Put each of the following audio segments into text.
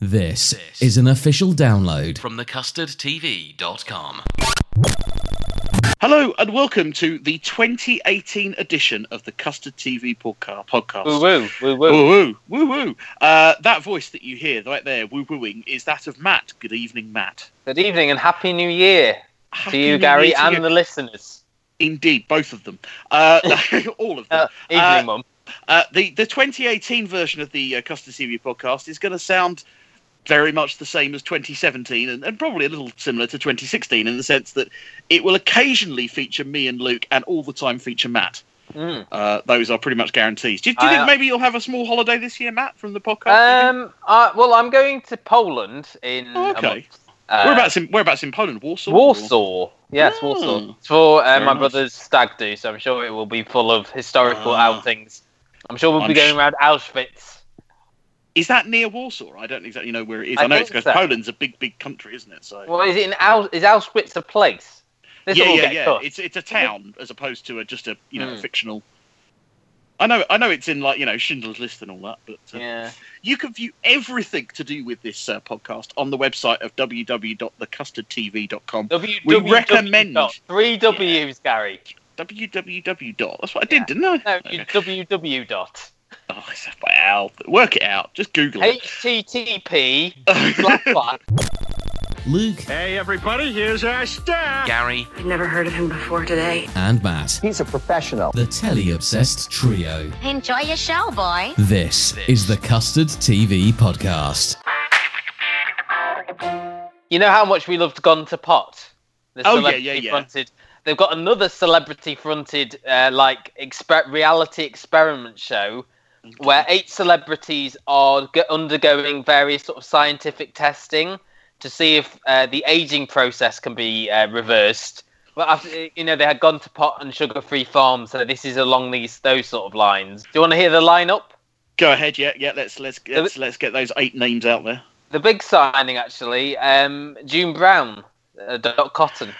This is an official download from thecustardtv.com. Hello and welcome to the 2018 edition of the Custard TV podca- podcast. Woo woo, woo woo. Woo woo, woo woo. Uh, that voice that you hear right there, woo wooing, is that of Matt. Good evening, Matt. Good evening and happy new year Happy to you, New Gary, Year to and you. the listeners. Indeed, both of them. Uh, all of them. Uh, evening, Uh, Mum. Uh, the the 2018 version of the uh, Custard TV podcast is going to sound very much the same as 2017 and, and probably a little similar to 2016 in the sense that it will occasionally feature me and Luke and all the time feature Matt. Mm. Uh, those are pretty much guarantees. Do, you- do you I- think maybe you'll have a small holiday this year, Matt, from the podcast? do you think? Um, uh, well, I'm going to Poland in Oh, okay. Uh, whereabouts in whereabouts in Poland? Warsaw. Warsaw. Yes, Oh, Warsaw. It's for uh, my nice. brother's stag do, so I'm sure it will be full of historical Ah. outings. I'm sure we'll I'm be going sh- around Auschwitz. Is that near Warsaw? I don't exactly know where it is. I I, know it's because so. Poland's a big, big country, isn't it? So Well, is it in Aus- is Auschwitz a place? This yeah, yeah, yeah. It's it's a town as opposed to a, just a you know a Hmm. fictional. I know, I know it's in like you know Schindler's List and all that, but uh, Yeah. you can view everything to do with this uh, podcast on the website of www.thecustardtv.com. W- We W- recommend- dot- three W's, Gary. www. dot. That's what I did, didn't I? No, Okay. you WW dot. Oh, it's- wow. Work it out. Just Google it. HTTP slash slash Luke Hey, everybody, here's our star. Gary, I've never heard of him before today. and Matt. He's a professional. The telly obsessed trio. Enjoy your show, boy. This is the Custard TV podcast. You know how much we loved Gone to Pot? The Oh, yeah, yeah, yeah. Fronted. They've got another celebrity-fronted, uh, like exper- reality experiment show, where eight celebrities are undergoing various sort of scientific testing to see if uh, the aging process can be uh, reversed. Well, after, you know, they had Gone to Pot and Sugar Free Farm, so this is along these those sort of lines. Do you want to hear the lineup? Go ahead. Yeah, yeah. Let's let's let's, let's get those eight names out there. The big signing, actually, um, June Brown, uh, Dot Cotton.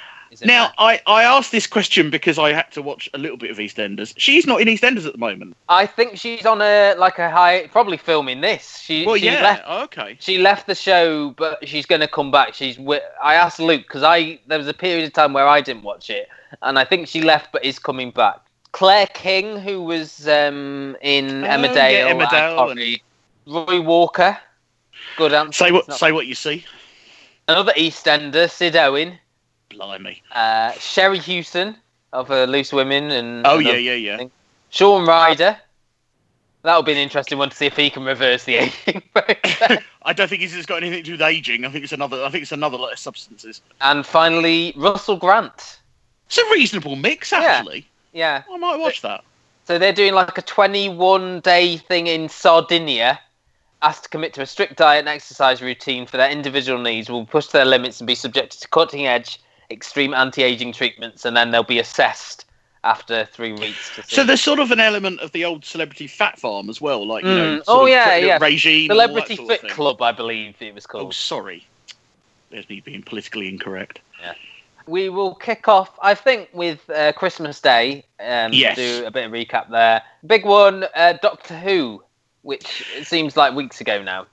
Now. I, I asked this question because I had to watch a little bit of EastEnders. She's not in EastEnders at the moment. I think she's on a like a high, probably filming this. She, Well, she yeah. left. oh, okay. She left the show, but she's going to come back. She's. I asked Luke because I there was a period of time where I didn't watch it, and I think she left, but is coming back. Claire King, who was um, in Oh, Emmerdale, yeah, and Emmerdale Corrie. Roy Walker, good answer. Say what say what you see. Another EastEnder, Sid Owen, Blimey. uh, Sherrie Hewson of uh, Loose Women, and Oh and yeah, yeah, yeah. Shaun Ryder. That'll be an interesting one to see if he can reverse the aging. I don't think it's got anything to do with aging. I think it's another. I think it's another lot of substances. and finally, Russell Grant. It's a reasonable mix, Yeah. actually. Yeah. I might watch that. So they're doing like a 21 day thing in Sardinia. Asked to commit to a strict diet and exercise routine for their individual needs, will push their limits and be subjected to cutting edge, extreme anti aging treatments, and then they'll be assessed after three weeks. To see. So there's sort of an element of the old celebrity fat farm as well, like you know, Mm. Oh, yeah, yeah. regime, Celebrity Fit. Club, I believe it was called. Oh, sorry. There's me being politically incorrect. Yeah, we will kick off, I think, with uh, Christmas Day. Um, Yes. Do a bit of recap there. Big one, uh, Doctor Who, which it seems like weeks ago now.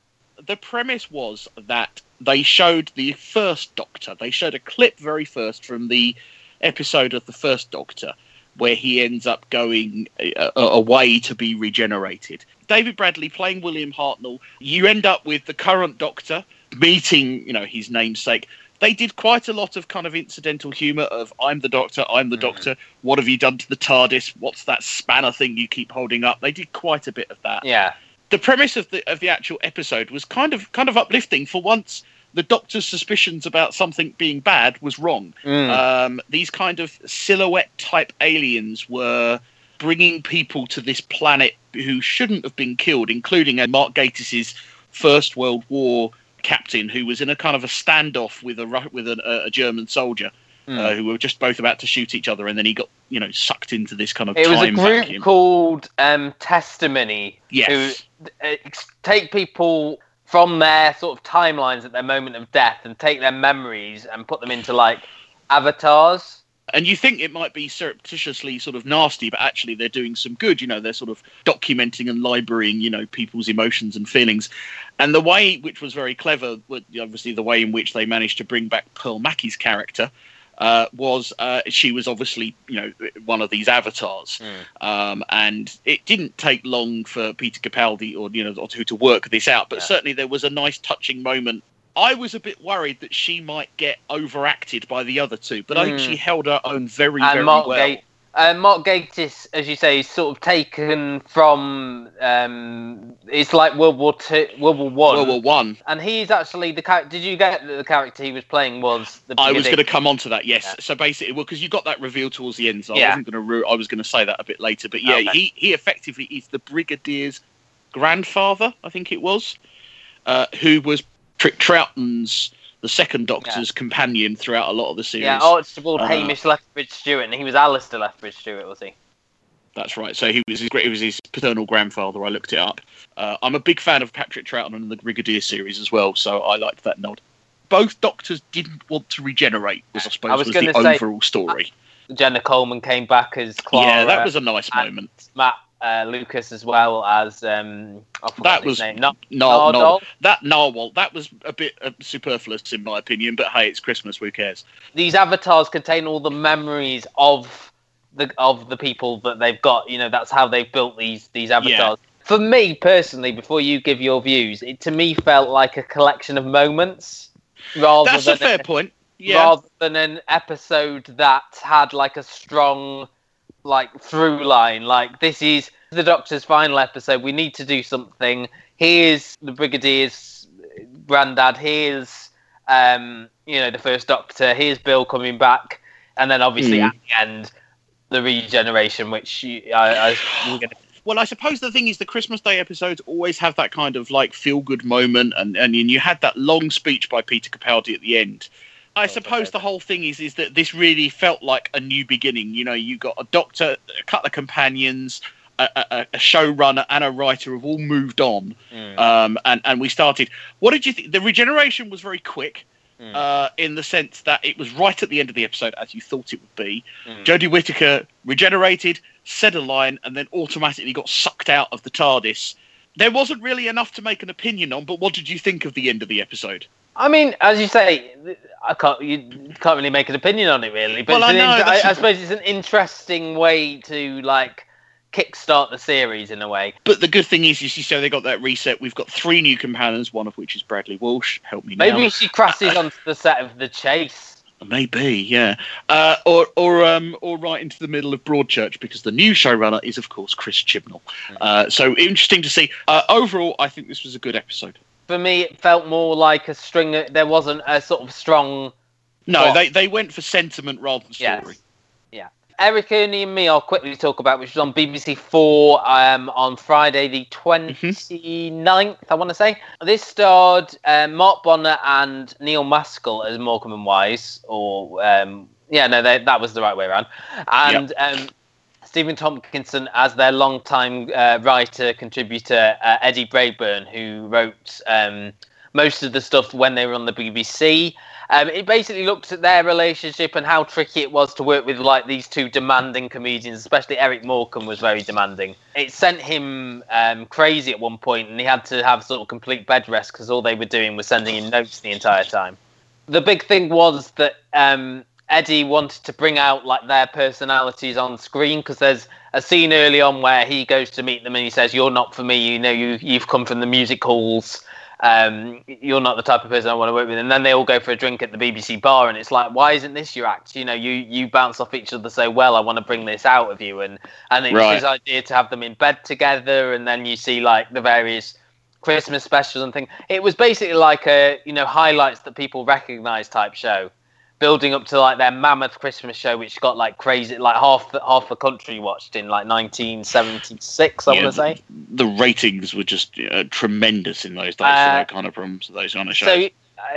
The premise was that they showed the first Doctor. They showed a clip very first from the episode of the first Doctor, where he ends up going uh, away to be regenerated. David Bradley playing William Hartnell. You end up with the current Doctor meeting, you know, his namesake. They did quite a lot of kind of incidental humour of "I'm the Doctor, I'm the Doctor. What have you done to the TARDIS? What's that spanner thing you keep holding up?" They did quite a bit of that Yeah. The premise of the of the actual episode was kind of kind of uplifting. For once the doctor's suspicions about something being bad was wrong. Mm. um, these kind of silhouette type aliens were bringing people to this planet who shouldn't have been killed including a mark gatiss's first world war captain who was in a kind of a standoff with a with a, a german soldier Hmm. uh, who were just both about to shoot each other and then he got you know sucked into this kind of It was a group vacuum called um, Testimony. Yes. Who uh, take people from their sort of timelines at their moment of death and take their memories and put them into like avatars. and you think it might be surreptitiously sort of nasty, but actually they're doing some good. You know, they're sort of documenting and librarying, you know, people's emotions and feelings. And the way, which was very clever, was obviously the way in which they managed to bring back Pearl Mackie's character. Uh, was uh, she was obviously you know one of these avatars, um, and it didn't take long for Peter Capaldi or you know or to, to work this out. But Yeah. certainly there was a nice touching moment I was a bit worried that she might get overacted by the other two, but I think Mm. she held her own very, and very Mark well. Gate. Uh, Mark Gatiss, as you say, is sort of taken from. Um, it's like World War Two, World War One, World War One. and he's actually the character. Did you get that the character he was playing was the? I was going to come on to that. Yes. Yeah. So basically, well, because you got that reveal towards the end, so I wasn't going to. Ru- I was going to say that a bit later, but yeah, Okay. he he effectively is the brigadier's grandfather, I think it was, uh, who was Trick Troughton's the second Doctor's companion throughout a lot of the series. Yeah, Archibald Uh, Hamish Lethbridge Stewart, and he was Alistair Lethbridge Stewart, was he? That's right. So he was his, he was his paternal grandfather. I looked it up. Uh, I'm a big fan of Patrick Troughton and the Brigadier series as well, so I liked that nod. Both doctors didn't want to regenerate, was I suppose I was was, the say- overall story. Jenna Coleman came back as Clara. yeah, that was a nice moment. Matt uh, Lucas as well as um. I forgot That his was name. Not No, no, that narwhal. That was a bit uh, superfluous in my opinion, but hey, it's Christmas. Who cares? these avatars contain all the memories of the of the people that they've got. You know, that's how they've built these these avatars. For me personally, before you give your views, it to me felt like a collection of moments rather That's than a fair point. Yeah, rather than an episode that had like a strong like through line like this is the doctor's final episode we need to do something here's the brigadier's granddad here's um you know the first doctor here's bill coming back and then obviously Mm. at the end the regeneration which you, I, I, we're gonna, Well, I suppose the thing is, the Christmas Day episodes always have that kind of like feel good moment, and and you had that long speech by Peter Capaldi at the end. I suppose the whole thing is is that this really felt like a new beginning. You know, you got a doctor, a couple of companions, a, a, a showrunner, and a writer have all moved on, Mm. um, and and we started. What did you think? The regeneration was very quick. Mm. Uh, in the sense that it was right at the end of the episode, as you thought it would be. Mm. Jodie Whittaker regenerated, said a line, and then automatically got sucked out of the TARDIS. There wasn't really enough to make an opinion on, but what did you think of the end of the episode? I mean, as you say, I can't. You can't really make an opinion on it, really. But Well, I know, I, I suppose it's an interesting way to like kickstart the series in a way. But the good thing is, is you so they got that reset. We've got three new companions, one of which is Bradley Walsh. Help me now. Maybe she crashes onto the set of The Chase. Maybe, yeah. Uh, or, or, um, or right into the middle of Broadchurch because the new showrunner is, of course, Chris Chibnall. Uh, so interesting to see. Uh, overall, I think this was a good episode. For me, it felt more like a string. There wasn't a sort of strong. No, What? they, they went for sentiment rather than Yes. story. Yeah. Eric, Ernie, and me, I'll quickly talk about, which was on BBC Four um, on Friday, the 29th, I want to say. This starred um, Mark Bonnar and Neil Maskell as Morecambe and Wise, or um, yeah, no, they, that was the right way around, and um, Stephen Tompkinson as their longtime uh, writer contributor uh, Eddie Braben, who wrote um, most of the stuff when they were on the BBC. Um, it basically looked at their relationship and how tricky it was to work with like these two demanding comedians, especially Eric Morecambe was very demanding. It sent him um, crazy at one point, and he had to have sort of complete bed rest because all they were doing was sending him notes the entire time. The big thing was that um, Eddie wanted to bring out like their personalities on screen because there's a scene early on where he goes to meet them and he says, "You're not for me. You know, you you've come from the music halls. Um, you're not the type of person I want to work with." And then they all go for a drink at the BBC bar, and it's like, "Why isn't this your act? You know, you you bounce off each other so well. I want to bring this out of you." And and it's Right. his idea to have them in bed together, and then you see like the various Christmas specials and things. It was basically like a you know highlights that people recognise type show, building up to like their mammoth Christmas show, which got like crazy, like half the, half the country watched in like 1976. I Yeah, want to say. The ratings were just uh, tremendous in those days Uh, for that kind of programs, those kind of shows. So,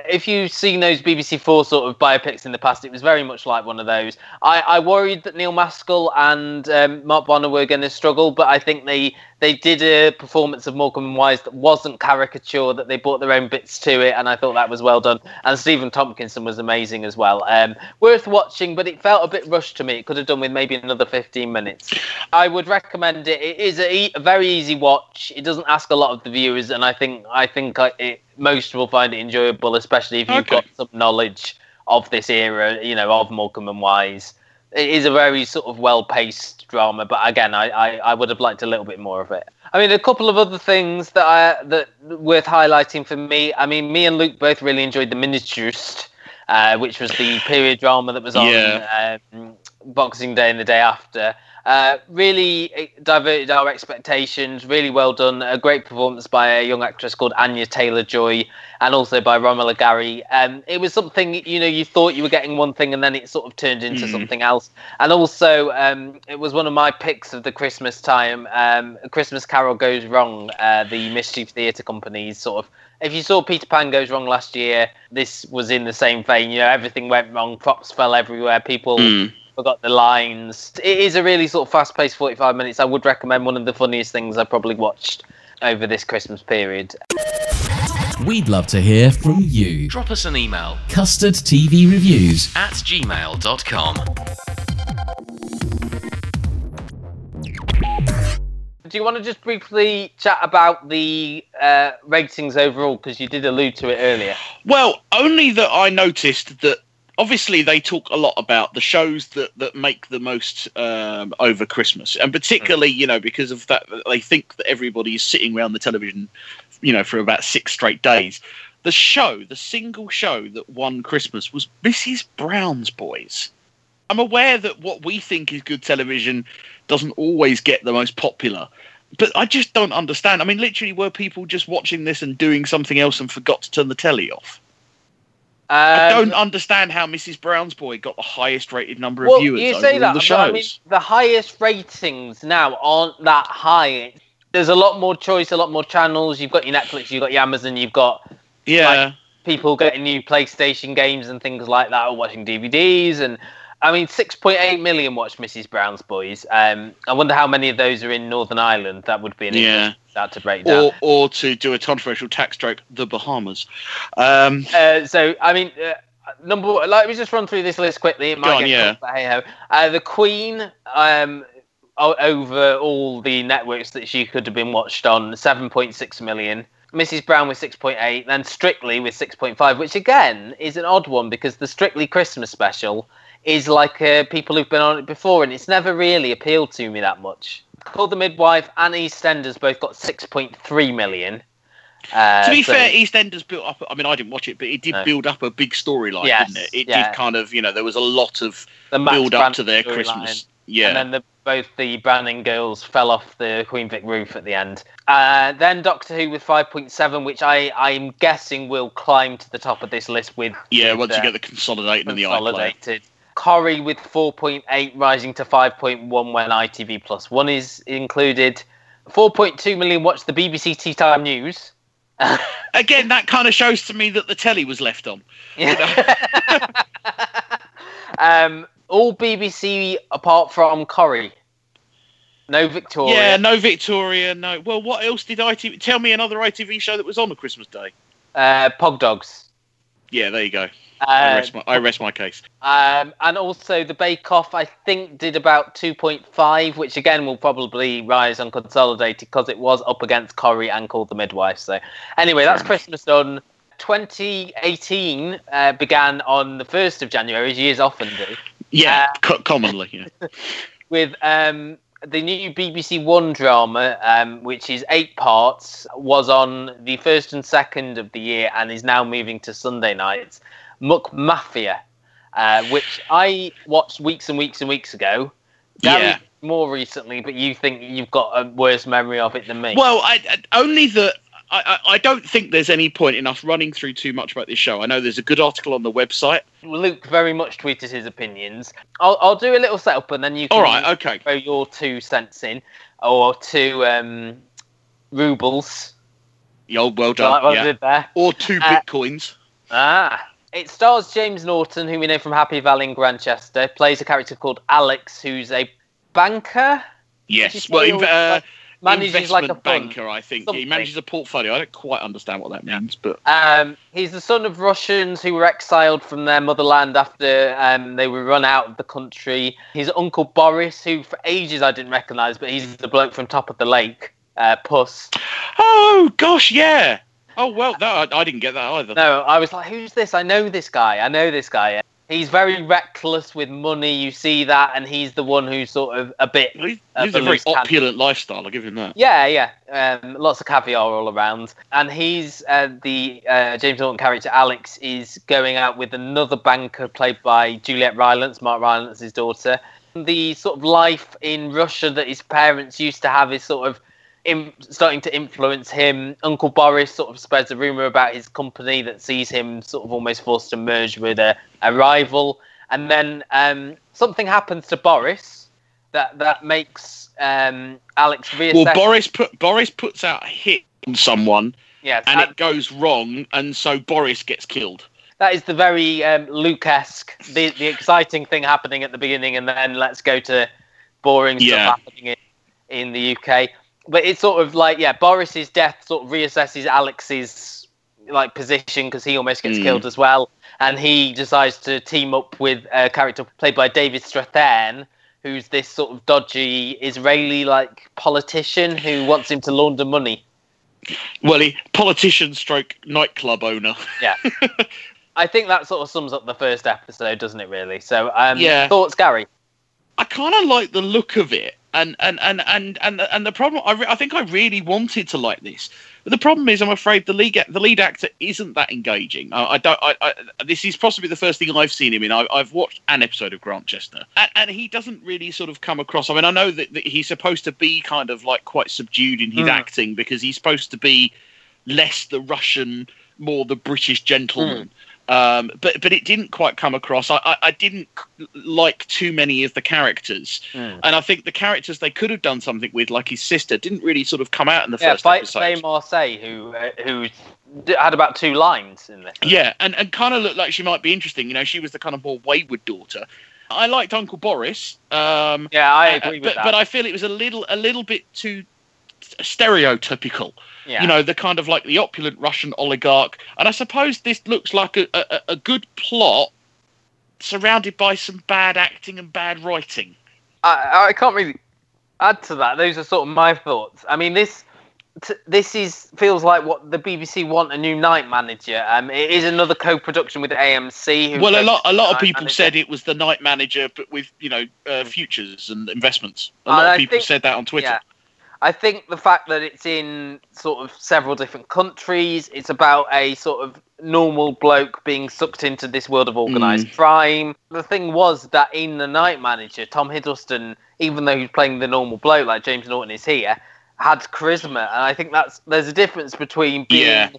if you've seen those BBC Four sort of biopics in the past, it was very much like one of those. I, I worried that Neil Maskell and um, Mark Bonnar were going to struggle, but I think they they did a performance of Morecambe and Wise that wasn't caricature, that they brought their own bits to it, and I thought that was well done. And Stephen Tompkinson was amazing as well. Um, worth watching, but it felt a bit rushed to me. It could have done with maybe another 15 minutes. I would recommend it. It is a, e- a very easy watch. It doesn't ask a lot of the viewers, and I think I think I, it, most will find it enjoyable, especially if you've Okay. got some knowledge of this era, you know, of Morecambe and Wise. It is a very sort of well-paced drama, but again, I, I, I would have liked a little bit more of it. I mean, a couple of other things that I that worth highlighting for me. I mean, me and Luke both really enjoyed the Miniaturist, uh, which was the period drama that was on Yeah. um, Boxing Day and the day after. Uh, really eh, diverted our expectations. Really well done. A great performance by a young actress called Anya Taylor Joy, and also by Romola Garai. Um, it was something you know you thought you were getting one thing, and then it sort of turned into Mm. something else. And also, um, it was one of my picks of the Christmas time. Um, Christmas Carol Goes Wrong. Uh, the Mischief Theatre Company's sort of if you saw Peter Pan Goes Wrong last year, this was in the same vein. You know, everything went wrong, props fell everywhere, people Mm. Forgot the lines. It is a really sort of fast paced 45 minutes. I would recommend one of the funniest things I probably watched over this Christmas period. We'd love to hear from you. Drop us an email Custard TV Reviews. at gmail.com. Do you want to just briefly chat about the uh, ratings overall? Because you did allude to it earlier. Well, only that I noticed that obviously they talk a lot about the shows that, that make the most um, over Christmas, and particularly you know because of that they think that everybody is sitting around the television, you know, for about six straight days. The show, the single show that won Christmas was Mrs. Brown's Boys. I'm aware that what we think is good television doesn't always get the most popular. But I just don't understand. I mean, literally, were people just watching this and doing something else and forgot to turn the telly off? I Um, don't understand how Mrs. Brown's Boy got the highest rated number of well, viewers you say that, the shows. I mean, the highest ratings now aren't that high. There's a lot more choice, a lot more channels. You've got your Netflix, you've got your Amazon, you've got yeah, like, people getting new PlayStation games and things like that, or watching DVDs. And I mean, 6.8 million watched Mrs. Brown's Boys. Um, I wonder how many of those are in Northern Ireland. That would be an Yeah. interesting stat to break down. or or to do a controversial tax joke, the Bahamas. Um, Uh, so I mean, uh, number one, let me just run through this list quickly. It might on, get yeah. cut, hey ho. Uh, the Queen, um, over all the networks that she could have been watched on, seven point six million. Mrs. Brown with 6.8, then Strictly with 6.5, which again is an odd one because the Strictly Christmas special is like uh, people who've been on it before, and it's never really appealed to me that much. Call the Midwife and EastEnders both got 6.3 million. Uh, to be so- fair, EastEnders built up. I mean, I didn't watch it, but it did No. build up a big storyline, Yes, didn't it? It yeah. did kind of, you know, there was a lot of build up to their. Christmas. Yeah, And then the, both the Branning girls fell off the Queen Vic roof at the end. Uh, then Doctor Who with 5.7, which I, I'm guessing will climb to the top of this list with. yeah. with, Once you get the consolidating and the iPlayer. consolidated. Corrie with 4.8, rising to 5.1 when ITV Plus 1 is included. 4.2 million watched the BBC Tea Time News. Again, that kind of shows to me that the telly was left on. um, all BBC apart from Corrie. No Victoria. Yeah, no Victoria, no. Well, what else did ITV? Tell me another ITV show that was on a Christmas day. Uh, Pog Dogs. Yeah, there you go. I Uh, rest my, I rest my case. um, and also the Bake Off, I think, did about 2.5, which again will probably rise on consolidated because it was up against Corrie and Call the Midwife. So, anyway, that's Christmas done. 2018 uh, began on the 1st of January, as years often do, Yeah, co- commonly. Yeah. with um, the new BBC One drama, um, which is eight parts, was on the 1st and 2nd of the year and is now moving to Sunday nights. McMafia, uh, which I watched weeks and weeks and weeks ago. Gary Yeah. More recently, but you think you've got a worse memory of it than me. Well, I, I only that I, I don't think there's any point in us running through too much about this show. I know there's a good article on the website. Luke very much tweeted his opinions. I'll, I'll do a little setup and then you can All right, okay. throw your two cents in or two um, rubles. Yeah, well done. I yeah. there. Or two Uh, bitcoins. Ah. It stars James Norton, who we know from Happy Valley in Grantchester, plays a character called Alex, who's a banker. Yes. Well, inv- uh, manages like investment a fund. banker, I think. He manages a portfolio. I don't quite understand what that means, but Um, he's the son of Russians who were exiled from their motherland after um, they were run out of the country. His uncle Boris, who for ages I didn't recognise, but he's the bloke from Top of the Lake, uh, Puss. oh gosh, yeah. Oh well, no, I, I didn't get that either. No, I was like, who's this? I know this guy. I know this guy. He's very reckless with money. You see that, and he's the one who's sort of a bit. He's, uh, a very opulent lifestyle. I'll give him that. Yeah, yeah. Um, lots of caviar all around. And he's uh, the uh, James Norton character, Alex, is going out with another banker played by Juliet Rylance, Mark Rylance's daughter. The sort of life in Russia that his parents used to have is sort of in, starting to influence him. Uncle Boris sort of spreads a rumor about his company that sees him sort of almost forced to merge with a, a rival. And then um, something happens to Boris that that makes um, Alex reassess. Well, Boris put Boris puts out a hit on someone, Yes, and it goes wrong, and so Boris gets killed. that is the very um, Luke-esque, the the exciting thing happening at the beginning, and then let's go to boring Yeah. stuff happening in, in the UK. But it's sort of like yeah, Boris's death sort of reassesses Alex's like position because he almost gets Mm. killed as well, and he decides to team up with a character played by David Strathairn. Who's this sort of dodgy Israeli like politician who wants him to launder money? Well, he politician stroke nightclub owner. Yeah. I think that sort of sums up the first episode, doesn't it? Really. So, um, Yeah. Thoughts, Gary? I kind of like the look of it, and and and and and and the problem. I, re- I think I really wanted to like this, but the problem is, I'm afraid the lead the lead actor isn't that engaging. I, I don't. I, I, this is possibly the first thing I've seen him in. I, I've watched an episode of Grantchester, and, and he doesn't really sort of come across. I mean, I know that, that he's supposed to be kind of like quite subdued in his Mm. acting because he's supposed to be less the Russian, more the British gentleman. Um, but but it didn't quite come across. I, I, I didn't like too many of the characters, Mm. and I think the characters they could have done something with, like his sister, didn't really sort of come out in the Yeah, first by episode. Faye Marsay, who uh, who had about two lines in this. Yeah, and, and kind of looked like she might be interesting. You know, she was the kind of more wayward daughter. I liked Uncle Boris. Um, Yeah, I uh, agree with but, that. but I feel it was a little a little bit too stereotypical. Yeah. You know, the kind of like the opulent Russian oligarch. And I suppose this looks like a, a, a good plot surrounded by some bad acting and bad writing. I, I can't really add to that. Those are sort of my thoughts. I mean, this t- this is feels like what the BBC want a new night manager. Um, it is another co-production with AMC. Who Well, a lot a lot of people Manager. said it was the night manager, but with you know uh, futures and investments. A lot I of people think- said that on Twitter. Yeah. I think the fact that it's in sort of several different countries, it's about a sort of normal bloke being sucked into this world of hmm. organized crime. The thing was that in The Night Manager, Tom Hiddleston, even though he's playing the normal bloke like James Norton is here, had charisma. And I think that's there's a difference between being Yeah.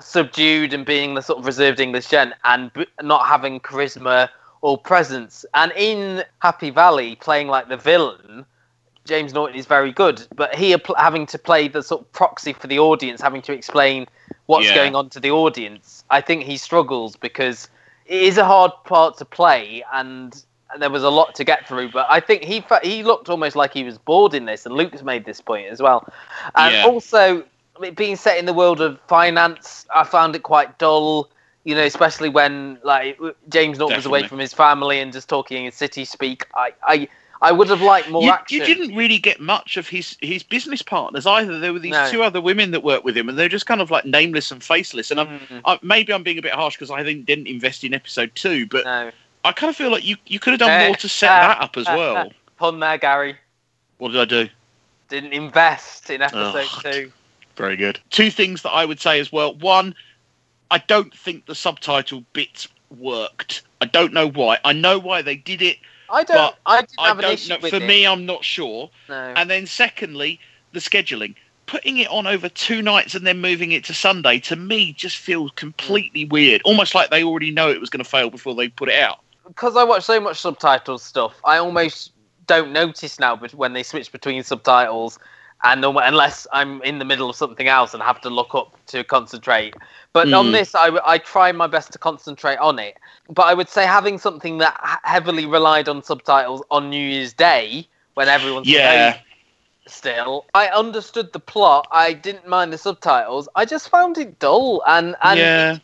subdued and being the sort of reserved English gent and b- not having charisma or presence. And in Happy Valley, playing like the villain, James Norton is very good, but he having to play the sort of proxy for the audience, having to explain what's Yeah. going on to the audience, I think he struggles because it is a hard part to play, and there was a lot to get through. But I think he he looked almost like he was bored in this, and Luke's made this point as well. And Yeah. also, I mean, being set in the world of finance, I found it quite dull. You know, especially when like James Norton was away from his family and just talking in city speak. I, I I would have liked more you, action. you didn't really get much of his his business partners either. There were these No. two other women that worked with him, and they're just kind of like nameless and faceless. And I'm, Mm, I, maybe I'm being a bit harsh because I didn't, didn't invest in episode two, but no. I kind of feel like you, you could have done Eh, more to set uh, that up as uh, well. Pun there, Gary. What did I do? Didn't invest in episode Ugh. two. Very good. Two things that I would say as well. One, I don't think the subtitle bits worked. I don't know why. I know why they did it. I don't. But I didn't I have don't issue know. For it. me, I'm not sure. no. And then secondly, the scheduling. Putting it on over two nights and then moving it to Sunday to me just feels completely mm. weird. Almost like they already know it was going to fail before they put it out. because I watch so much subtitle stuff, I almost don't notice now when they switch between subtitles, and unless I'm in the middle of something else and have to look up to concentrate. But on Mm. this, I try my best to concentrate on it. But I would say having something that heavily relied on subtitles on New Year's Day when everyone's Yeah. still, I understood the plot. I didn't mind the subtitles. I just found it dull, and and Yeah.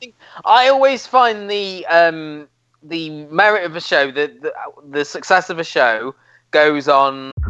I always find the um the merit of a show, the, the the success of a show, goes on.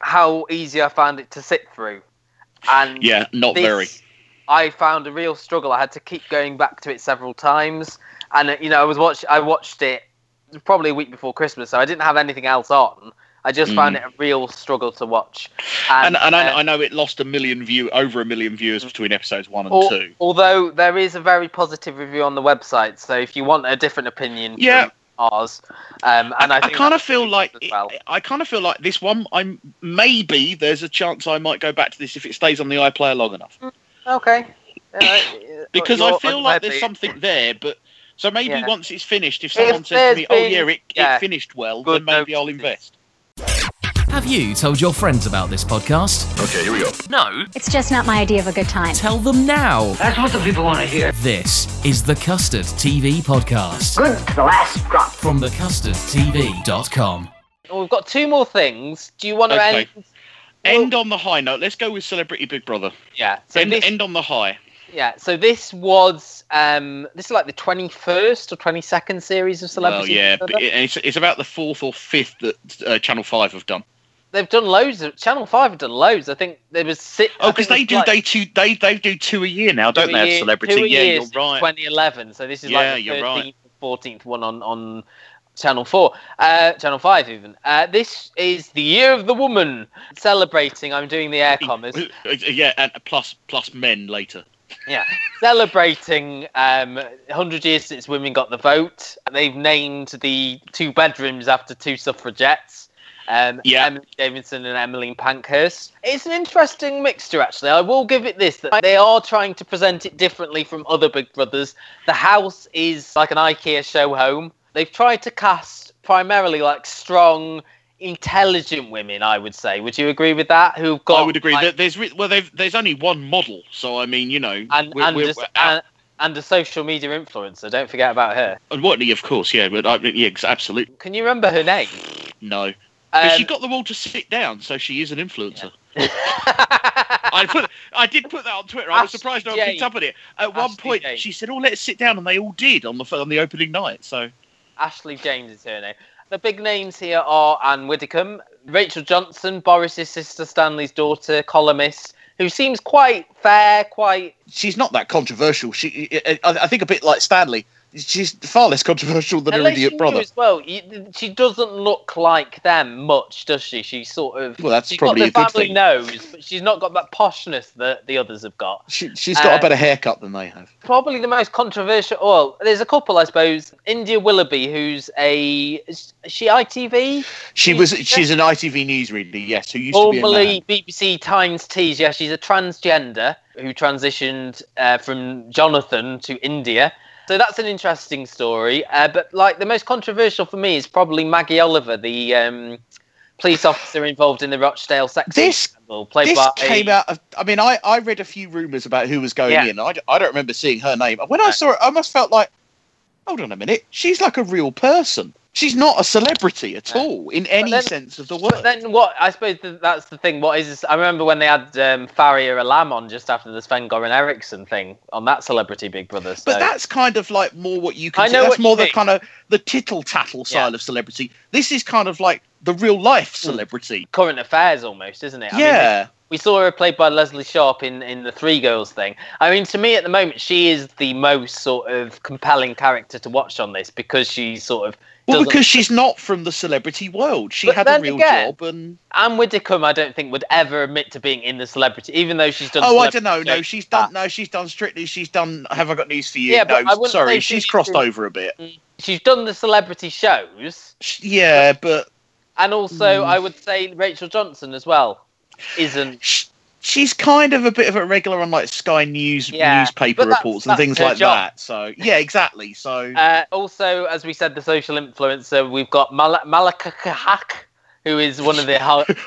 How easy I found it to sit through, and Yeah, not this, very. I found a real struggle. I had to keep going back to it several times, and uh, you know, I was watch. I watched it probably a week before Christmas, so I didn't have anything else on. I just found it a real struggle to watch. Mm. And, and uh, I, I know it lost a million view, over a million viewers between episodes one and Al- two. Although there is a very positive review on the website, so if you want a different opinion, Yeah. From ours, um, and I, I think kind of feel like as well. I kind of feel like this one. I'm maybe there's a chance I might go back to this if it stays on the iPlayer long enough. okay, Uh, because I feel like there's something there, but so maybe Yeah. once it's finished, if someone says to me, "Oh been- yeah, it, yeah, it finished well," then maybe I'll invest. Have you told your friends about this podcast? Okay, here we go. No. It's just not my idea of a good time. Tell them now. That's what the people want to hear. This is the Custard TV Podcast Good to the last drop. from thecustardtv.com. Well, we've got two more things. Do you want to Okay. end? End on the high note. Let's go with Celebrity Big Brother. Yeah. So End, this, end on the high. yeah. So this was um this is like the twenty first or twenty second series of Well, Celebrity. yeah, Big but Brother. it, it's, it's about the fourth or fifth that uh, Channel Five have done. They've done loads of Channel Five have done loads. I think there was six. Oh, because they do like they two they they do two a year now, don't they? Year- Celebrity. Yeah, year you're right. 2011. So this is Yeah, like the you're right. 13th, 14th one on on Channel Four, uh, Channel Five even. Uh, this is the year of the woman celebrating. I'm doing the air commas. Uh, Yeah, and plus plus men later. Yeah, celebrating um, 100 years since women got the vote. They've named the two bedrooms after two suffragettes. Um, Yeah. Emily Davidson and Emmeline Pankhurst. It's an interesting mixture, actually. I will give it this: that they are trying to present it differently from other Big Brothers. The house is like an IKEA show home. They've tried to cast primarily like strong, intelligent women. I would say. Would you agree with that? Who've got? I would agree. like, There's re- well, there's only one model, so I mean, you know, and we're, and, we're, a, we're and, and a social media influencer. Don't forget about her. and Whitney, of course, yeah, but I, yeah, absolutely Can you remember her name? no. But she Um, got them all to sit down, so she is an influencer. I put, I did put that on Twitter. I was surprised no one picked up on it. At one point, she said, "Oh, let's sit down," and they all did on the on the opening night. So Ashley James is her name. The big names here are Anne Widdecombe, Rachel Johnson, Boris's sister, Stanley's daughter, columnist, who seems quite fair, quite she's not that controversial. She, I, I think, a bit like Stanley. She's far less controversial than her idiot brother. as well. She doesn't look like them much, does she? She's sort of Well, that's she's probably got a the good family thing. nose, but she's not got that poshness that the others have got. She, she's got Uh, a better haircut than they have. Probably the most controversial. Well, there's a couple, I suppose. India Willoughby, who's a is she ITV? She was. She's an ITV newsreader, yes, who used to be a Formerly. BBC Tyne Tees. Yeah, she's a transgender who transitioned uh, from Jonathan to India. So that's an interesting story. Uh, but like the most controversial for me is probably Maggie Oliver, the um, police officer involved in the Rochdale sex This- scandal, played this by came out of. I mean, I, I read a few rumours about who was going Yeah. in. I, I don't remember seeing her name. When I saw it, I almost felt like, hold on a minute, she's like a real person. She's not a celebrity at No. all in any then- sense of the But word. then what? I suppose th- that's the thing. What is? I remember when they had um, Faria Alam on just after the Sven Goran Eriksson thing on that Celebrity Big Brother. So. But that's kind of like more what you can. I know That's more the mean. kind of the tittle tattle style of celebrity. This is kind of like the real life Hmm. celebrity. current affairs almost, isn't it? I mean, yeah. we saw her played by Lesley Sharp in, in the Three Girls thing. I mean, to me at the moment, she is the most sort of compelling character to watch on this because she's sort of. Well, because she's not from the celebrity world. She But had a real again- job, and Anne Widdecombe, I don't think would ever admit to being in the celebrity, even though she's done. oh, I don't know. No, she's done. No, she's done strictly. She's done. Have I got news for you? Yeah, but no, wouldn't sorry, she's she's- crossed over a bit. She's done the celebrity shows, Sh- Yeah, but and also Mm. I would say Rachel Johnson as well isn't. Sh- she's kind of a bit of a regular on like Sky News Yeah, newspaper reports and things like job. that. So yeah, exactly. So Uh, also, as we said, the social influencer, we've got Mal- Malika Kahak, who is one of the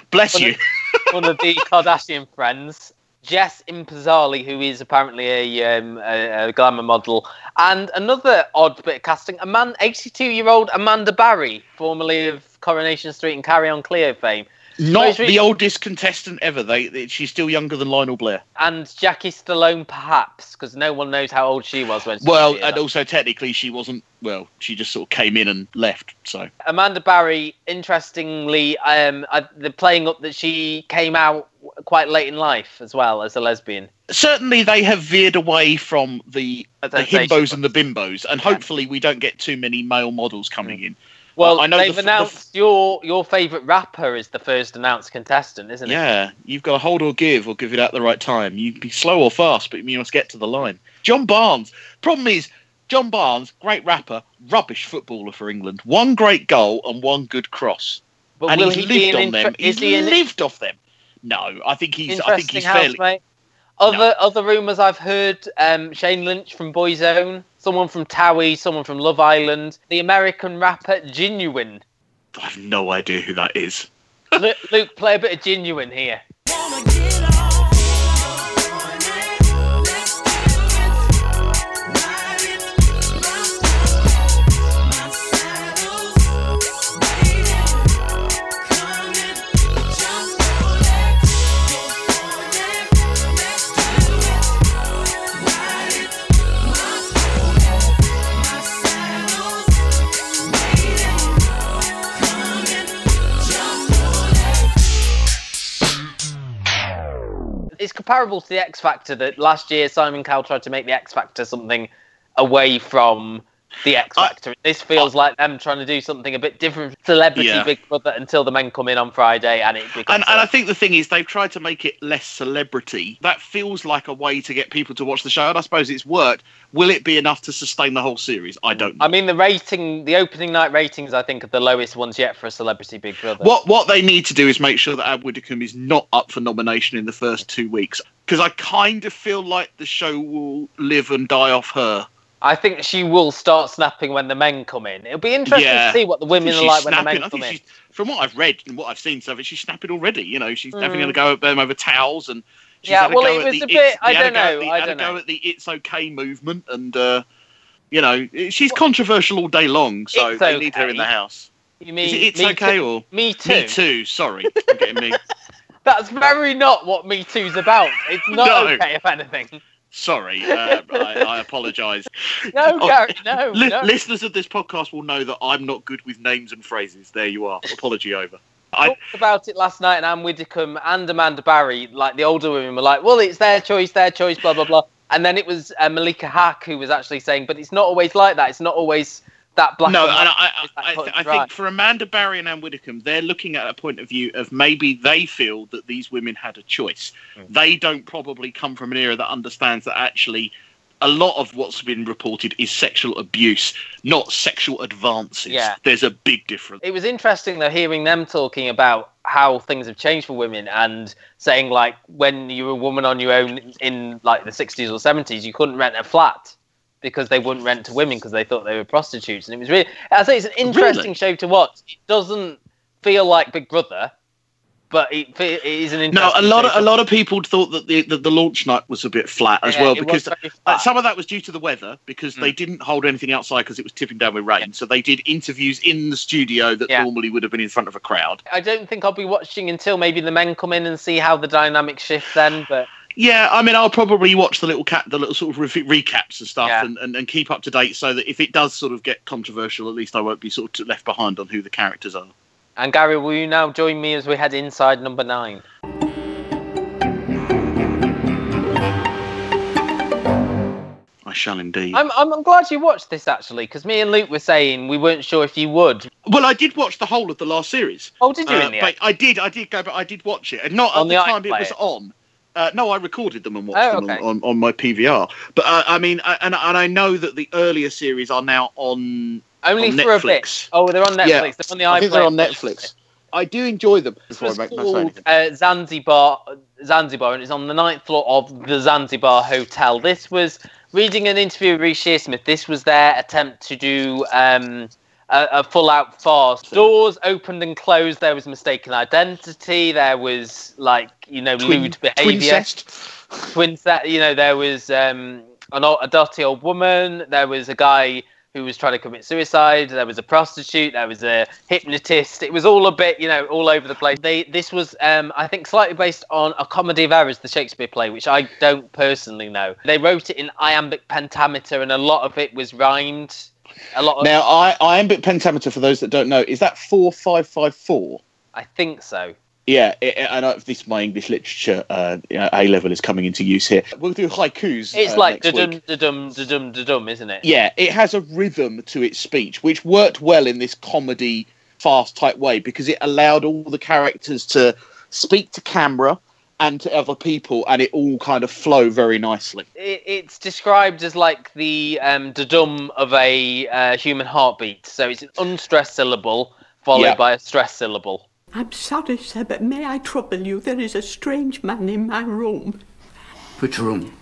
bless one you. of- one of the Kardashian friends. Jess Impazali, who is apparently a, um, a, a glamour model, and another odd bit of casting, a man, 82-year-old Amanda Barrie, formerly of Coronation Street and Carry On Cleo fame, Not the oldest contestant ever. They, they- she's still younger than Lionel Blair. and Jackie Stallone, perhaps, because no one knows how old she was when she Well, and also technically she wasn't. Well, she just sort of came in and left. So Amanda Barrie, interestingly, um, uh, they're playing up that she came out quite late in life as well as a lesbian. certainly they have veered away from the uh, the himbos and the bimbos, and hopefully we don't get too many male models coming in. Well, I know they've the f- the announced your your favourite rapper is the first announced contestant, isn't it? Yeah, you've got to hold or give, or give it at the right time. You can be slow or fast, but you must get to the line. John Barnes. Problem is, John Barnes, great rapper, rubbish footballer for England. One great goal and one good cross, But and will he's he lived on them. He's is he lived off them. No, I think he's. I think he's fairly. housemate? Other other rumours I've heard: um, Shane Lynch from Boyzone, someone from Towie, someone from Love Island, the American rapper Ginuwine. I have no idea who that is. Luke, Luke, play a bit of Ginuwine here. Comparable to the X Factor that last year Simon Cowell tried to make the X Factor something away from the X I- Factor. this feels like them trying to do something a bit different. Celebrity Yeah. Big Brother until the men come in on Friday and it becomes. And, and I think the thing is, they've tried to make it less celebrity. That feels like a way to get people to watch the show, and I suppose it's worked. Will it be enough to sustain the whole series? I don't know. I mean, the rating, the opening night ratings, I think, are the lowest ones yet for a Celebrity Big Brother. What what they need to do is make sure that Anne Widdecombe is not up for nomination in the first two weeks, because I kind of feel like the show will live and die off her. I think she will start snapping when the men come in. It'll be interesting Yeah. to see what the women are like when the snapping. men I come think in. from what I've read and what I've seen, so she's snapping already. You know, she's having Mm. a go at them over towels and. She's Yeah, had well, go it was the a bit- I she had a don't know, the- I don't go know. at the "It's okay" movement, and uh, you know, she's controversial all day long. So It's they need her in the house. You mean Is it, it's me okay too? or Me too. me too? Sorry, I'm getting me. That's very not what Me Too's about. It's not No. okay, if anything. Sorry, uh, I, I apologise. No, Oh, Gary, no. Li- no. Listeners of this podcast will know that I'm not good with names and phrases. There you are. Apology over. I, talked about it last night, and Anne Widdecombe and Amanda Barrie, like the older women, were like, "Well, it's their choice, their choice, blah blah blah." And then it was uh, Malika Haqq who was actually saying, "But it's not always like that. It's not always that black." no, and and white, I, I, I, and I think for Amanda Barrie and Anne Widdecombe, they're looking at a point of view of maybe they feel that these women had a choice. Mm. They don't probably come from an era that understands that actually a lot of what's been reported is sexual abuse, not sexual advances. Yeah. There's a big difference. It was interesting though hearing them talking about how things have changed for women and saying like when you were a woman on your own in like the 60s or 70s you couldn't rent a flat because they wouldn't rent to women because they thought they were prostitutes and it was really I say it's an interesting show to watch. It doesn't feel like Big Brother, but it, it is an No, a lot of a lot of people thought that the that the launch night was a bit flat as Yeah, well because uh. Some of that was due to the weather because they didn't hold anything outside because it was tipping down with rain. So they did interviews in the studio that Yeah. normally would have been in front of a crowd. I don't think I'll be watching until maybe the men come in and see how the dynamic shift then. But Yeah, I mean, I'll probably watch the little cat, the little sort of re- recaps and stuff, Yeah. and, and, and keep up to date so that if it does sort of get controversial, at least I won't be sort of left behind on who the characters are. and Gary, will you now join me as we head inside number nine? I shall indeed. I'm I'm, glad you watched this actually because me and Luke were saying we weren't sure if you would. Well, I did watch the whole of the last series. Oh, did you Uh, in the but? I did, I did go, but I did watch it, and not On at the the time it was on. Uh, no, I recorded them and watched Oh, them on, on, on my PVR. But uh, I mean, uh, and and I know that the earlier series are now on. Only on for a bit. Netflix. Oh, they're on Netflix. Yeah, They're on the I think they're on Netflix. I do enjoy them. This Before I was make called anything. uh, Zanzibar, Zanzibar, and it's on the ninth floor of the Zanzibar Hotel. This was reading an interview with Reece Shearsmith. This was their attempt to do um, a, a full-out farce. Doors opened and closed. There was mistaken identity. There was like you know Twin- lewd behaviour. Twincest. Twin set. You know there was um, an old, a dirty old woman. There was a guy who was trying to commit suicide. There was a prostitute. There was a hypnotist. It was all a bit, you know, all over the place. They this was, um, I think, slightly based on a comedy of errors, the Shakespeare play, which I don't personally know. They wrote it in iambic pentameter, and a lot of it was rhymed. A lot of, Now, I, iambic pentameter, for those that don't know, is that 4554? I think so. Yeah, it, it- I know this my English literature uh, A level is coming into use here. We'll do haikus. It's uh, like da dum da dum da dum da dum, isn't it? Yeah, it has a rhythm to its speech, which worked well in this comedy fast type way because it allowed all the characters to speak to camera and to other people, and it all kind of flow very nicely. it, it's described as like the um, dum of a uh, human heartbeat. So it's an unstressed syllable followed Yeah. by a stressed syllable. I'm sorry, sir, but may I trouble you? There is a strange man in my room. Which room?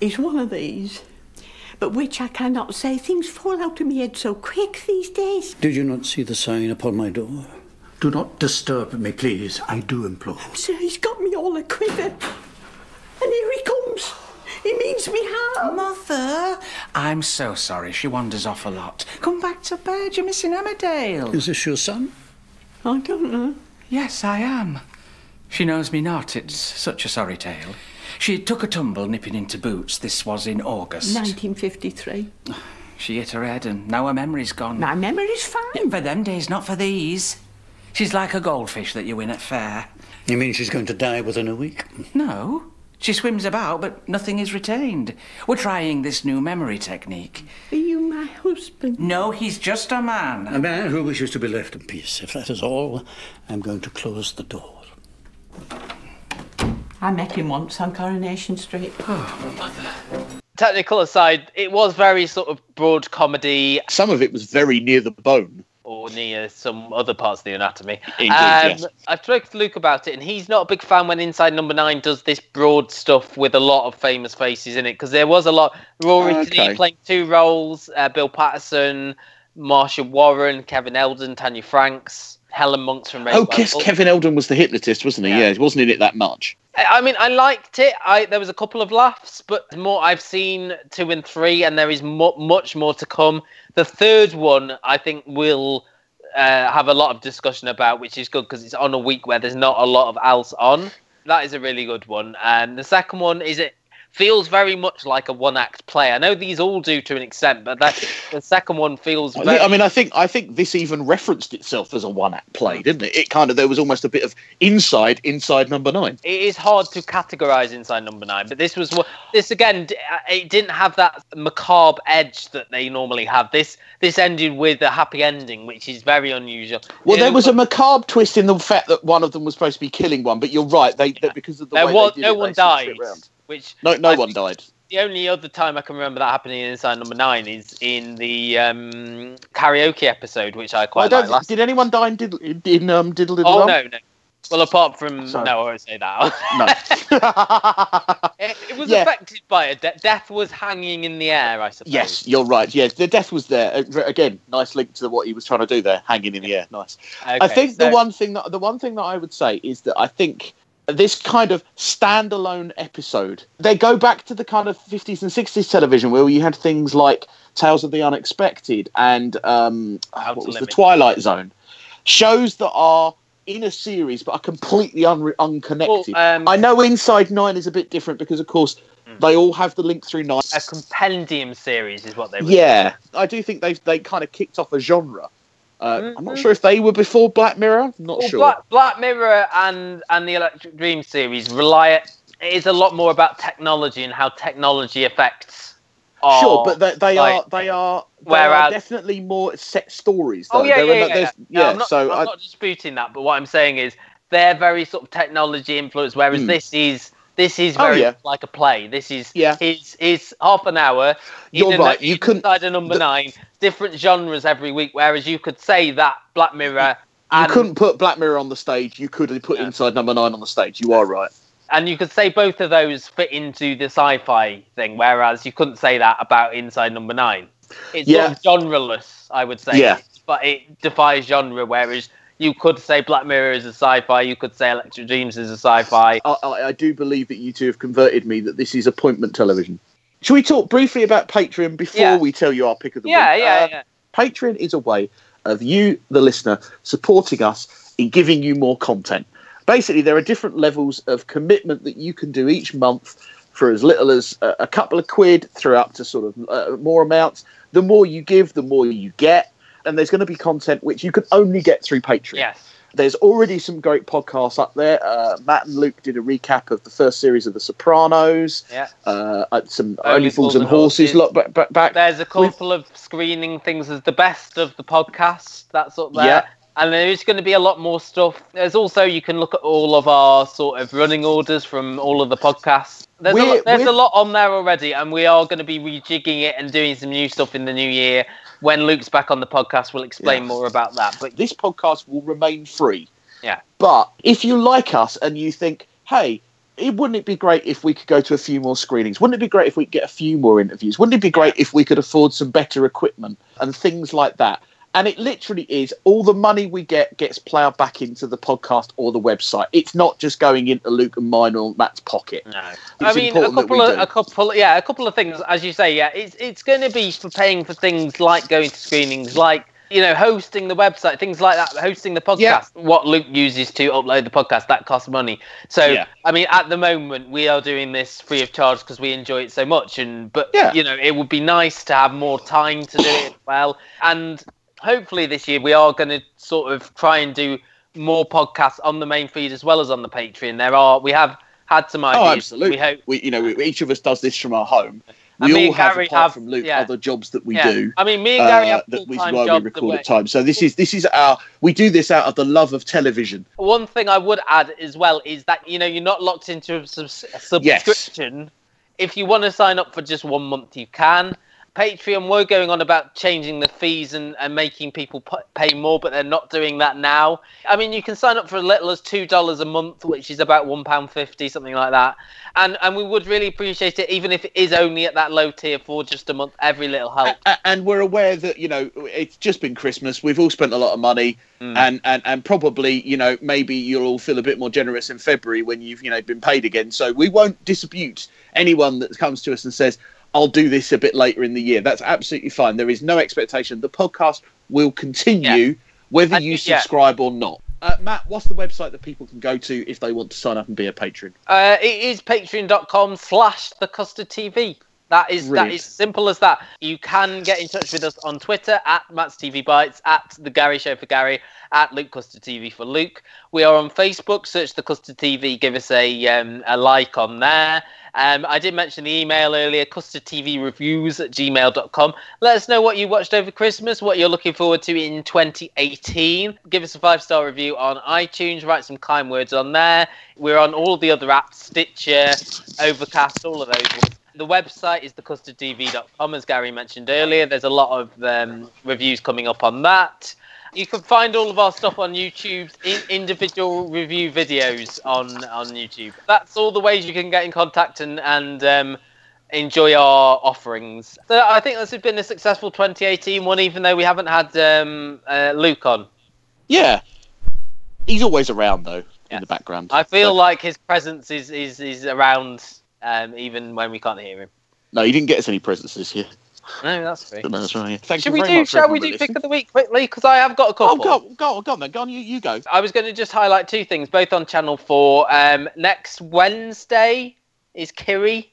He's one of these, but which I cannot say. Things fall out of my head so quick these days. Did you not see the sign upon my door? Do not disturb me, please. I do implore. Sir, he's got me all a quiver. And here he comes. He means me harm. Mother, I'm so sorry. She wanders off a lot. Come back to bed. You're missing Emmerdale. Is this your son? I don't know. Yes, I am. She knows me not. It's such a sorry tale. She took a tumble nipping into boots. This was in August. 1953. She hit her head and now her memory's gone. My memory's fine. For them days, not for these. She's like a goldfish that you win at fair. You mean she's going to die within a week? No. She swims about, but nothing is retained. We're trying this new memory technique. Are you my husband? No, he's just a man. A man who wishes to be left in peace. If that is all, I'm going to close the door. I met him once on Coronation Street. Oh, mother. Technical aside, it was very sort of broad comedy Some of it was very near the bone. Or near some other parts of the anatomy. Indeed, um, yes. I've talked to Luke about it, and he's not a big fan when Inside Number Nine does this broad stuff with a lot of famous faces in it because there was a lot. Rory Okay. Playing two roles, uh, Bill Paterson, Marcia Warren, Kevin Eldon, Tanya Franks, Helen Monks from Red Oh, yes, Kevin Eldon was the hypnotist, wasn't he? Yeah. Yeah, he wasn't in it that much. I mean, I liked it. I there was a couple of laughs, but more I've seen two and three, and there is mu- much more to come. The third one, I think, will uh, have a lot of discussion about, which is good because it's on a week where there's not a lot of else on. That is a really good one. And the second one is it feels very much like a one act play. I know these all do to an extent, but that the second one feels. I Very, I mean, I think I think this even referenced itself as a one-act play, didn't it? It kind of there was almost a bit of inside inside number nine. it is hard to categorize inside number nine but this was what this again uh, it didn't have that macabre edge that they normally have this this ended with a happy ending which is very unusual Well, You there know, was a macabre twist in the fact that one of them was supposed to be killing one, but you're right. They, they because of the there way was they did no it, one died. Which No, no I one died. the only other time i can remember that happening in inside number nine is in the um karaoke episode which i I quite don't. like did anyone die in Diddle, in, in um, Diddle Diddle oh Dum? no no Well, apart from So- no, I won't say that. No. it, it was Yeah. affected by it. De- death was hanging in the air, I suppose. yes, you're right. Yes, the death was there. Uh, Again, nice link to what he was trying to do there, hanging in the air. Nice. I Okay, think the one thing that the one thing that I would say is that I think this kind of standalone episode they go back to the kind of 50s and 60s television where you had things like Tales of the Unexpected and um, what was the Twilight Zone shows that are in a series but are completely un- unconnected. Well, um, I know Inside Nine is a bit different because of course they all have the link through Nine. a compendium series is what they were. Yeah, I do think they they kind of kicked off a genre. Uh, I'm not Mhm. sure if they were before Black Mirror. I'm not Well, sure. Black, Black Mirror and and the Electric Dream series rely. It is a lot more about technology and how technology affects. Our, Sure, but they, they like- are they are they Whereas- are definitely more set stories. Oh though. yeah, There yeah, are yeah. no- yeah. No, I'm not, so I'm I, not disputing that, but what I'm saying is they're very sort of technology influenced, whereas Hmm. this is this is Oh, very yeah. like a play. This is Yeah. is is half an hour. You're in a- right, you couldn't- inside a number nine, different genres every week. Whereas you could say that Black Mirror. you couldn't put Black Mirror on the stage. You could have put Yeah. Inside Number Nine on the stage. You are right. and you could say both of those fit into the sci-fi thing, whereas you couldn't say that about Inside Number Nine. It's Yeah. genreless, I would say. Yeah. But it defies genre, whereas you could say Black Mirror is a sci-fi, you could say Electric Dreams is a sci-fi. I, I, I do believe that you two have converted me that this is appointment television. Shall we talk briefly about Patreon before Yeah. we tell you our pick of the Yeah, week? yeah, Uh, yeah. Patreon is a way of you, the listener, supporting us in giving you more content. Basically, there are different levels of commitment that you can do each month for as little as a, a couple of quid through up to sort of uh, more amounts. The more you give, the more you get. And there's going to be content which you can only get through Patreon. Yes. There's already some great podcasts up there. Uh, Matt and Luke did a recap of the first series of The Sopranos. Yeah. Uh, some Only Only Fools and Horses. Look back, back, back. There's a couple of screening things as the best of the podcast. That's up there. Yeah. And there is going to be a lot more stuff. There's also you can look at all of our sort of running orders from all of the podcasts. There's, a, lot, there's a lot on there already, and we are going to be rejigging it and doing some new stuff in the new year. When Luke's back on the podcast, we'll explain Yeah. more about that. But this podcast will remain free. yeah, But if you like us and you think, hey, it, wouldn't it be great if we could go to a few more screenings? Wouldn't it be great if we could get a few more interviews? Wouldn't it be great if we could afford some better equipment and things like that? And it literally is all the money we get gets ploughed back into the podcast or the website. It's not just going into Luke and mine or Matt's pocket. No. It's I mean, a couple of do. a couple, yeah, a couple of things. As you say, yeah, it's it's going to be for paying for things like going to screenings, like you know, hosting the website, things like that, hosting the podcast. Yeah. What Luke uses to upload the podcast that costs money. So, Yeah. I mean, at the moment, we are doing this free of charge because we enjoy it so much. And but Yeah. you know, it would be nice to have more time to do it well. And hopefully, this year we are going to sort of try and do more podcasts on the main feed as well as on the Patreon. There are we have had some ideas. Oh, absolutely. We hope We, you know, we, each of us does this from our home. We all have, Gary apart have- from Luke, yeah. other jobs that we Yeah. do. I mean, me and Gary uh, have that we, while we record at times. So this is this is our we do this out of the love of television. One thing I would add as well is that you know you're not locked into a, subs- a Yes. subscription. If you want to sign up for just one month, you can. Patreon, we're going on about changing the fees and, and making people pay more, but they're not doing that now. I mean, you can sign up for as little as two dollars a month, which is about one pound fifty, something like that. And and we would really appreciate it, even if it is only at that low tier for just a month. Every little help. And we're aware that you know it's just been Christmas. We've all spent a lot of money, Mm. and, and and probably you know maybe you'll all feel a bit more generous in February when you've you know been paid again. So we won't dispute anyone that comes to us and says I'll do this a bit later in the year. That's absolutely fine. There is no expectation. The podcast will continue whether And you you- yeah. subscribe or not. Uh, Matt, what's the website that people can go to if they want to sign up and be a patron? Uh, it is patreon.com slash the custard TV. That is that Brilliant. is simple as that. You can get in touch with us on Twitter at Matt's TV Bites, at the Gary Show for Gary, at Luke Custard TV for Luke. We are on Facebook. Search the Custard TV. Give us a um, a like on there. Um, I did mention the email earlier, custardtvreviews at gmail.com. Let us know what you watched over Christmas, what you're looking forward to in 2018. Give us a five star review on iTunes, write some kind words on there. We're on all the other apps Stitcher, Overcast, all of those ones. The website is thecustardtv.com, as Gary mentioned earlier. There's a lot of um, reviews coming up on that. You can find all of our stuff on YouTube, in individual review videos on on YouTube. That's all the ways you can get in contact and and um, enjoy our offerings. So I think this has been a successful 2018 one, even though we haven't had um, uh, Luke on. Yeah, he's always around though in the background. I feel So- like his presence is is, is around um, even when we can't hear him. no, he didn't get us any presents this year. No, that's true. No, that's right. Thank Should you we do? Shall we do pick of the week quickly? Because I have got a couple. Oh, go, go, go on then. Go on, you, you go. I was going to just highlight two things, both on Channel Four. Um, next Wednesday is Kiri.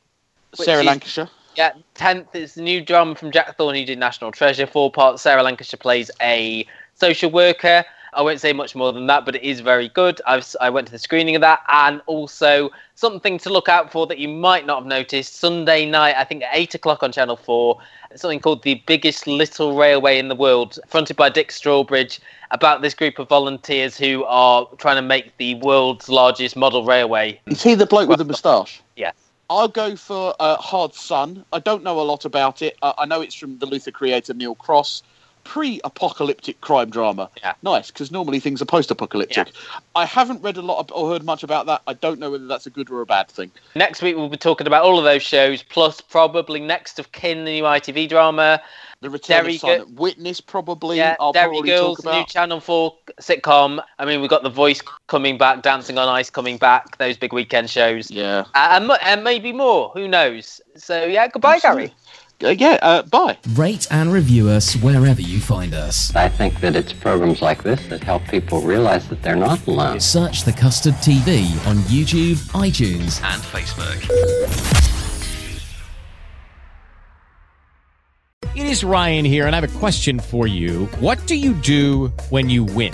Sarah is- Lancashire. Yeah, tenth is the new drama from Jack Thorne who did National Treasure. Four parts. Sarah Lancashire plays a social worker. I won't say much more than that, but it is very good. I've I went to the screening of that, and also something to look out for that you might not have noticed. Sunday night, I think at eight o'clock on Channel Four, something called the biggest little railway in the world, fronted by Dick Strawbridge, about this group of volunteers who are trying to make the world's largest model railway. Is he the bloke with the moustache? Yes. I'll go for uh, Hard Sun. I don't know a lot about it. Uh, I know it's from the Luther creator Neil Cross. Pre-apocalyptic crime drama. Yeah. Nice, because normally things are post-apocalyptic. I haven't read a lot or heard much about that. I don't know whether that's a good or a bad thing. Next week we'll be talking about all of those shows, plus probably next of kin, the new ITV drama. The Return Derry of Silent Witness, probably. Yeah, I'll Derry probably Girls, new. Channel Four sitcom. I mean, we've got The Voice coming back, Dancing on Ice coming back. Those big weekend shows. Yeah. Uh, and, and maybe more. Who knows? So yeah, goodbye, Gary. Uh, yeah, uh, bye. Rate and review us wherever you find us. I think that it's programs like this that help people realize that they're not alone. Search the Custard TV on YouTube, iTunes, and Facebook. It is Ryan here, and I have a question for you. What do you do when you win?